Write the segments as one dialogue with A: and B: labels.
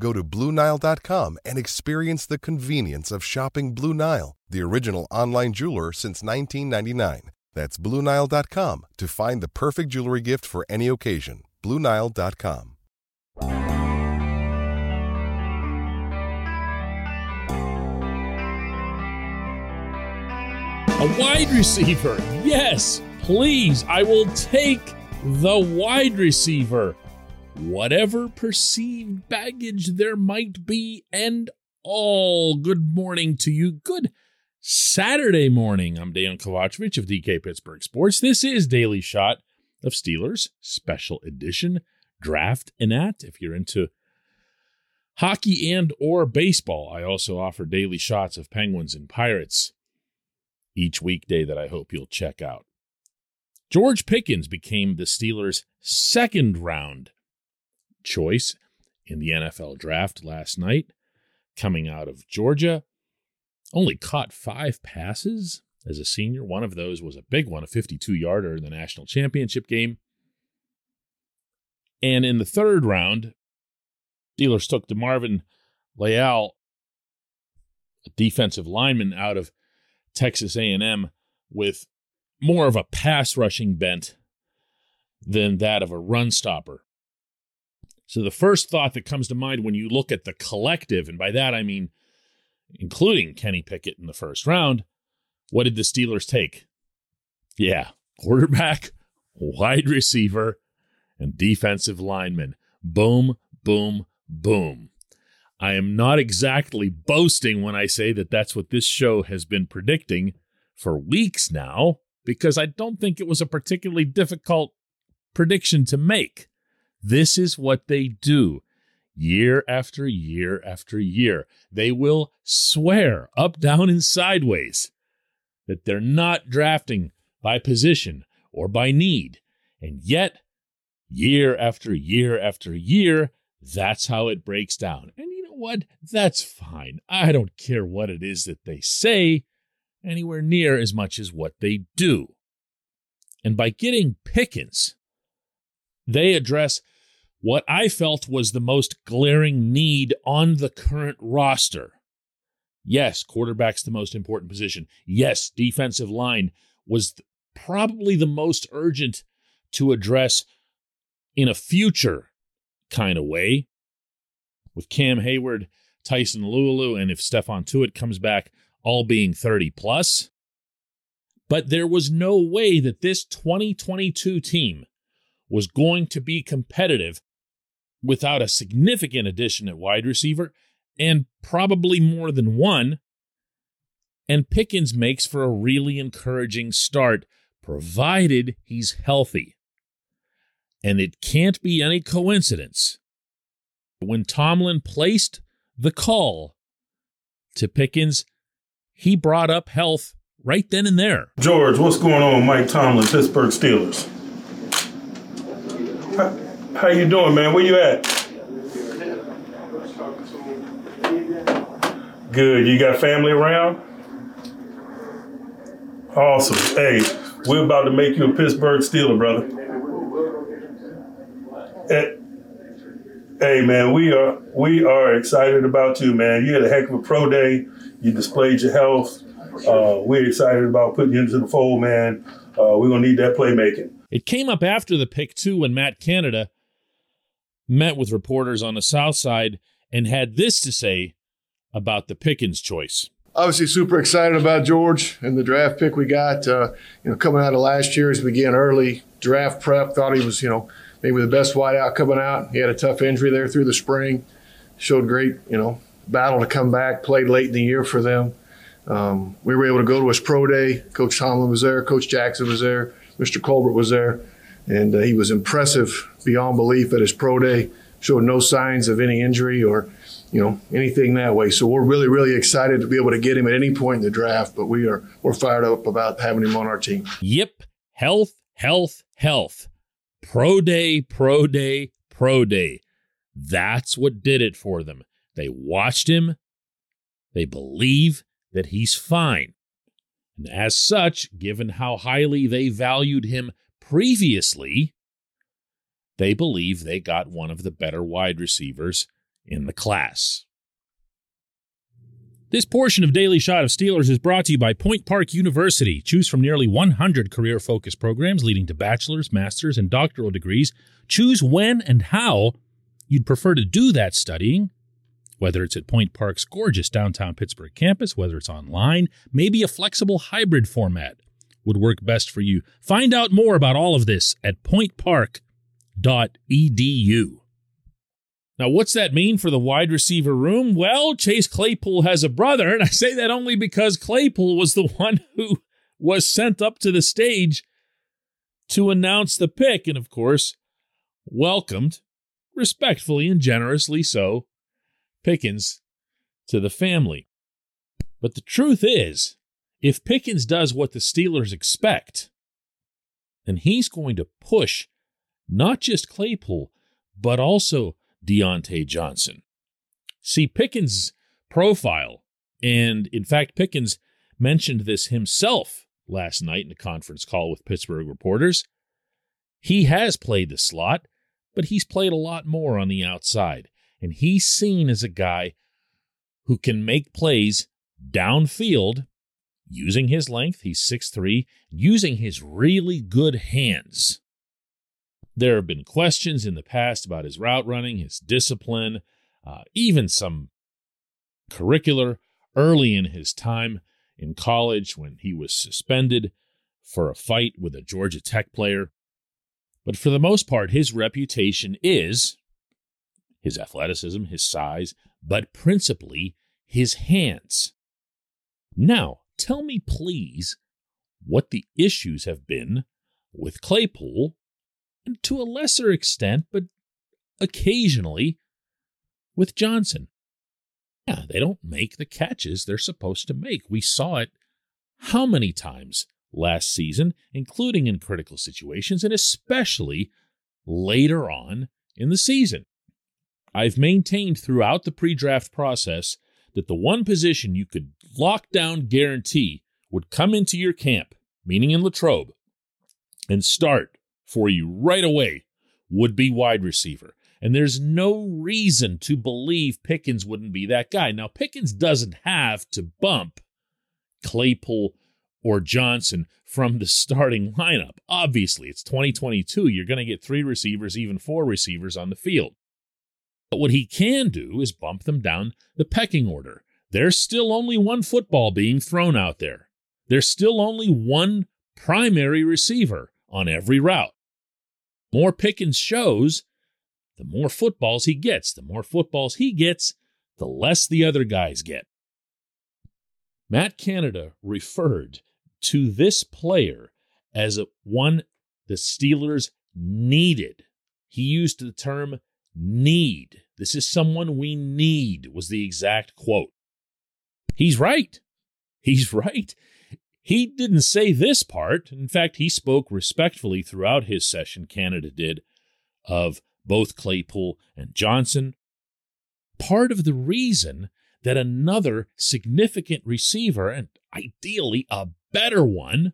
A: Go to BlueNile.com and experience the convenience of shopping Blue Nile, the original online jeweler since 1999. That's BlueNile.com to find the perfect jewelry gift for any occasion. BlueNile.com.
B: A wide receiver. Yes, please. I will take the wide receiver. Whatever perceived baggage there might be, and all. Good morning to you. Good Saturday morning. I'm Dan Kovacevic of DK Pittsburgh Sports. This is Daily Shot of Steelers, special edition draft and at. If you're into hockey and or baseball, I also offer daily shots of Penguins and Pirates each weekday that I hope you'll check out. George Pickens became the Steelers' second round choice in the NFL draft last night, coming out of Georgia. Only caught five passes as a senior. One of those was a big one, a 52 yarder in the national championship game. And in the third round, Steelers took DeMarvin Leal, a defensive lineman out of Texas A&M with more of a pass rushing bent than that of a run stopper. So the first thought that comes to mind when you look at the collective, and by that I mean including Kenny Pickett in the first round, what did the Steelers take? Yeah, quarterback, wide receiver, and defensive lineman. Boom, boom, boom. I am not exactly boasting when I say that that's what this show has been predicting for weeks now, because I don't think it was a particularly difficult prediction to make. This is what they do year after year after year. They will swear up, down, and sideways that they're not drafting by position or by need. And yet, year after year after year, that's how it breaks down. And you know what? That's fine. I don't care what it is that they say anywhere near as much as what they do. And by getting Pickens, they address what I felt was the most glaring need on the current roster. Yes, quarterback's the most important position. Yes, defensive line was probably the most urgent to address in a future kind of way with Cam Hayward, Tyson Alualu, and if Stephon Tuitt comes back, all being 30 plus. But there was no way that this 2022 team was going to be competitive without a significant addition at wide receiver and probably more than one. And Pickens makes for a really encouraging start, provided he's healthy. And it can't be any coincidence when Tomlin placed the call to Pickens, he brought up health right then and there.
C: George, what's going on, Mike Tomlin, Pittsburgh Steelers? How, you doing, man? Where you at? Good. You got family around? Awesome. Hey, we're about to make you a Pittsburgh Steeler, brother. Hey, Hey man, we are we are excited about you, man. You had a heck of a pro day. You displayed your health. Uh, we're excited about putting you into the fold, man. Uh, we're gonna need that playmaking.
B: It came up after the pick too when Matt Canada met with reporters on the South Side and had this to say about the Pickens choice.
D: Obviously, super excited about George and the draft pick we got. Uh, you know, coming out of last year as we began early draft prep, thought he was, you know, maybe the best wideout coming out. He had a tough injury there through the spring. Showed great, you know, battle to come back. Played late in the year for them. Um, we were able to go to his pro day. Coach Tomlin was there. Coach Jackson was there. Mr. Colbert was there, and uh, he was impressive beyond belief at his pro day. Showed no signs of any injury or you know, anything that way. So we're really, really excited to be able to get him at any point in the draft, but we are we're fired up about having him on our team.
B: Yep. Health, health, health. Pro day, pro day, pro day. That's what did it for them. They watched him. They believe that he's fine. And as such, given how highly they valued him previously, they believe they got one of the better wide receivers in the class. This portion of Daily Shot of Steelers is brought to you by Point Park University. Choose from nearly 100 career focused programs leading to bachelor's, master's, and doctoral degrees. Choose when and how you'd prefer to do that studying, whether it's at Point Park's gorgeous downtown Pittsburgh campus, whether it's online, maybe a flexible hybrid format would work best for you. Find out more about all of this at pointpark.edu. Now, what's that mean for the wide receiver room? Well, Chase Claypool has a brother, and I say that only because Claypool was the one who was sent up to the stage to announce the pick, and of course, welcomed, respectfully and generously so, Pickens to the family. But the truth is, if Pickens does what the Steelers expect, then he's going to push not just Claypool, but also Diontae Johnson. See, Pickens' profile, and in fact, Pickens mentioned this himself last night in a conference call with Pittsburgh reporters. He has played the slot, but he's played a lot more on the outside, and he's seen as a guy who can make plays downfield using his length. He's 6'3, using his really good hands. There have been questions in the past about his route running, his discipline, uh, even some curricular early in his time in college when he was suspended for a fight with a Georgia Tech player. But for the most part, his reputation is his athleticism, his size, but principally his hands. Now, tell me, please, what the issues have been with Claypool and to a lesser extent, but occasionally, with Johnson. Yeah, they don't make the catches they're supposed to make. We saw it how many times last season, including in critical situations and especially later on in the season. I've maintained throughout the pre draft process that the one position you could lock down guarantee would come into your camp, meaning in Latrobe, and start for you right away would be wide receiver. And there's no reason to believe Pickens wouldn't be that guy. Now, Pickens doesn't have to bump Claypool or Johnson from the starting lineup. Obviously, it's 2022. You're going to get three receivers, even four receivers on the field. But what he can do is bump them down the pecking order. There's still only one football being thrown out there. There's still only one primary receiver on every route more Pickens shows, the more footballs he gets. The more footballs he gets, the less the other guys get. Matt Canada referred to this player as one the Steelers needed. He used the term need. This is someone we need, was the exact quote. He's right. He's right. He didn't say this part. In fact, he spoke respectfully throughout his session, Canada did, of both Claypool and Johnson. Part of the reason that another significant receiver, and ideally a better one,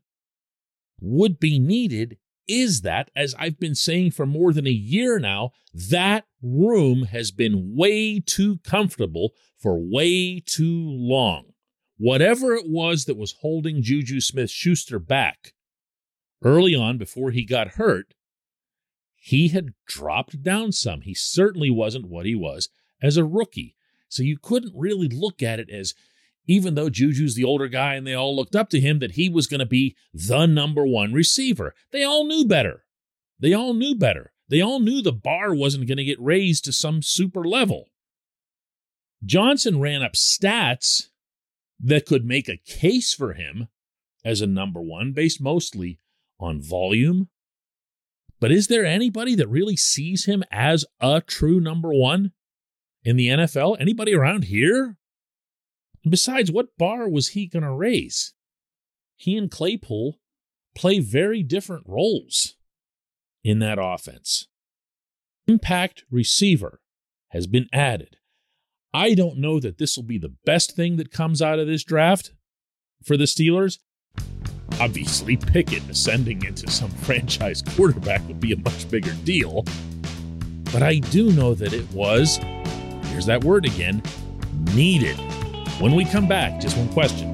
B: would be needed is that, as I've been saying for more than a year now, that room has been way too comfortable for way too long whatever it was that was holding Juju Smith Schuster back early on before he got hurt, he had dropped down some. He certainly wasn't what he was as a rookie. So you couldn't really look at it as, even though Juju's the older guy and they all looked up to him, that he was going to be the number one receiver. They all knew better. They all knew better. They all knew the bar wasn't going to get raised to some super level. Johnson ran up stats that could make a case for him as a number one based mostly on volume. But is there anybody that really sees him as a true number one in the NFL? Anybody around here? And besides, what bar was he going to raise? He and Claypool play very different roles in that offense. Impact receiver has been added. I don't know that this will be the best thing that comes out of this draft for the Steelers. Obviously, Pickett ascending into some franchise quarterback would be a much bigger deal. But I do know that it was, here's that word again, needed. When we come back, just one question.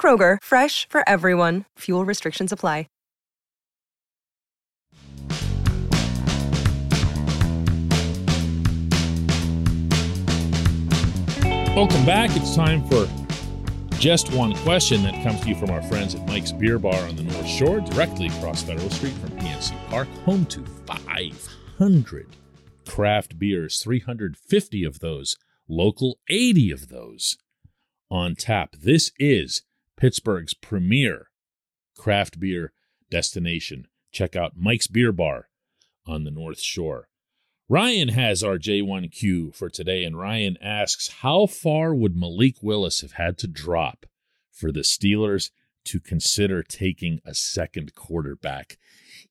E: Kroger, fresh for everyone. Fuel restrictions apply.
B: Welcome back. It's time for just one question that comes to you from our friends at Mike's Beer Bar on the North Shore, directly across Federal Street from PNC Park, home to 500 craft beers, 350 of those local, 80 of those on tap. This is Pittsburgh's premier craft beer destination. Check out Mike's Beer Bar on the North Shore. Ryan has our J1Q for today, and Ryan asks How far would Malik Willis have had to drop for the Steelers to consider taking a second quarterback?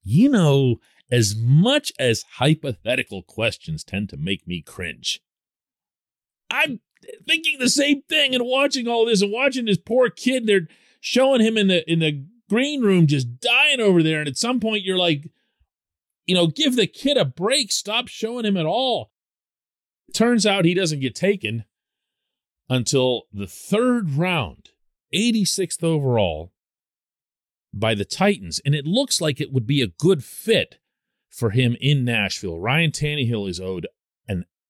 B: You know, as much as hypothetical questions tend to make me cringe, I'm thinking the same thing and watching all this and watching this poor kid. They're showing him in the in the green room just dying over there, and at some point you're like, you know, give the kid a break. Stop showing him at all. Turns out he doesn't get taken until the third round, 86th overall, by the Titans. And it looks like it would be a good fit for him in Nashville. Ryan Tannehill is owed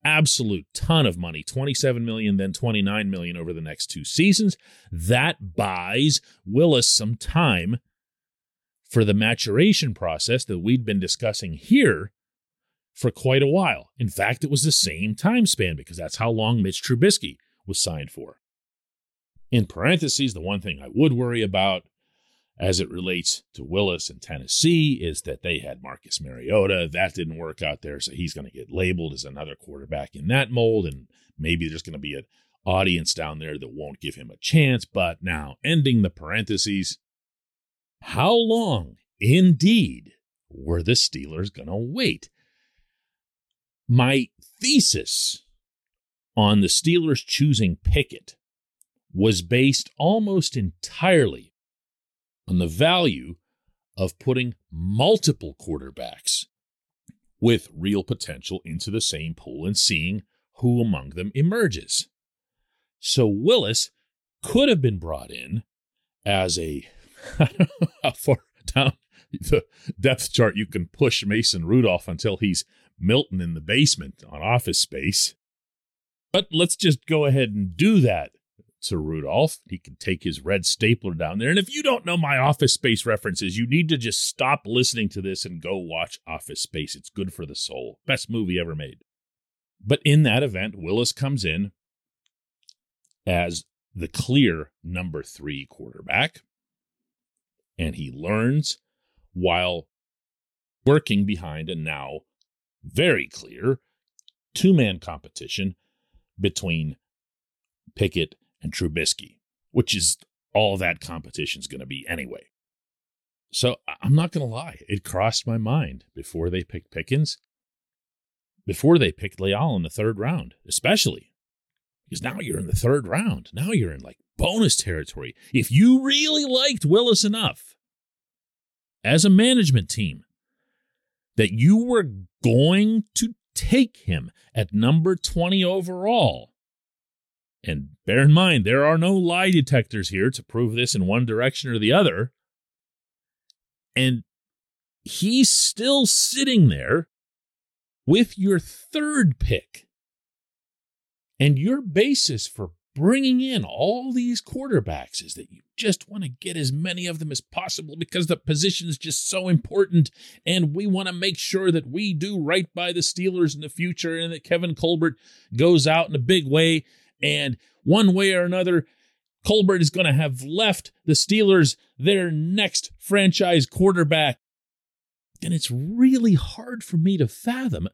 B: absolute ton of money 27 million then 29 million over the next two seasons that buys willis some time for the maturation process that we'd been discussing here for quite a while. In fact, it was the same time span because that's how long Mitch Trubisky was signed for. In parentheses, the one thing I would worry about as it relates to Willis and Tennessee is that they had Marcus Mariota. That didn't work out there, so he's going to get labeled as another quarterback in that mold, and maybe there's going to be an audience down there that won't give him a chance. But now, ending the parentheses, how long, indeed, were the Steelers going to wait? My thesis on the Steelers choosing Pickett was based almost entirely on the value of putting multiple quarterbacks with real potential into the same pool and seeing who among them emerges. So Willis could have been brought in as a how far down the depth chart you can push Mason Rudolph until he's Milton in the basement on office space. But let's just go ahead and do that to Rudolph. He can take his red stapler down there. And if you don't know my office space references, you need to just stop listening to this and go watch Office Space. It's good for the soul. Best movie ever made. But in that event, Willis comes in as the clear number three quarterback. And he learns while working behind a now very clear two man competition between Pickett and Trubisky, which is all that competition's going to be anyway. So I'm not going to lie, it crossed my mind before they picked Pickens, before they picked Leal in the third round, especially because now you're in the third round. Now you're in like bonus territory. If you really liked Willis enough as a management team that you were going to take him at number 20 overall, and bear in mind, there are no lie detectors here to prove this in one direction or the other. And he's still sitting there with your third pick. And your basis for bringing in all these quarterbacks is that you just want to get as many of them as possible because the position is just so important. And we want to make sure that we do right by the Steelers in the future and that Kevin Colbert goes out in a big way and one way or another, Colbert is going to have left the Steelers their next franchise quarterback. And it's really hard for me to fathom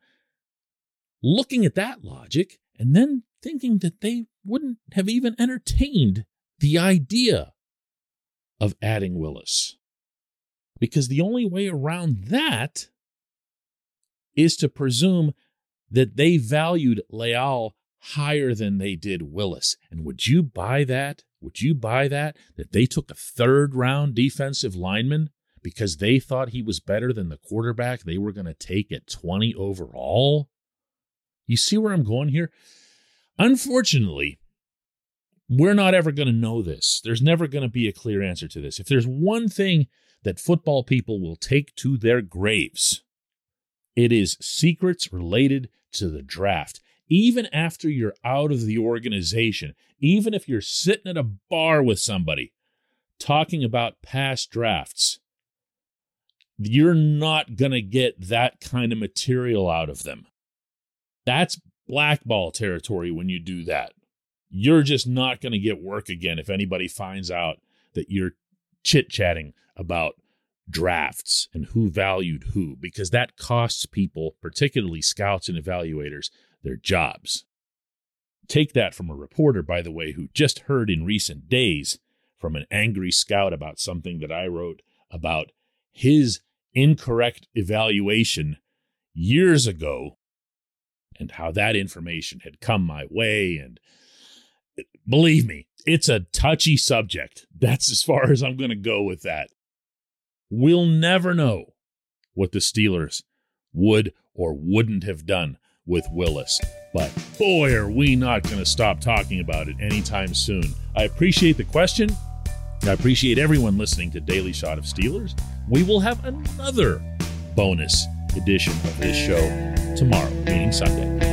B: looking at that logic and then thinking that they wouldn't have even entertained the idea of adding Willis. Because the only way around that is to presume that they valued Leal higher than they did Willis. And would you buy that? Would you buy that? That they took a third round defensive lineman because they thought he was better than the quarterback they were going to take at 20 overall? You see where I'm going here? Unfortunately, we're not ever going to know this. There's never going to be a clear answer to this. If there's one thing that football people will take to their graves, it is secrets related to the draft even after you're out of the organization, even if you're sitting at a bar with somebody talking about past drafts, you're not going to get that kind of material out of them. That's blackball territory when you do that. You're just not going to get work again if anybody finds out that you're chit chatting about drafts and who valued who, because that costs people, particularly scouts and evaluators, their jobs. Take that from a reporter, by the way, who just heard in recent days from an angry scout about something that I wrote about his incorrect evaluation years ago and how that information had come my way. And believe me, it's a touchy subject. That's as far as I'm going to go with that. We'll never know what the Steelers would or wouldn't have done with Willis. But boy, are we not going to stop talking about it anytime soon. I appreciate the question. I appreciate everyone listening to Daily Shot of Steelers. We will have another bonus edition of this show tomorrow, meaning Sunday.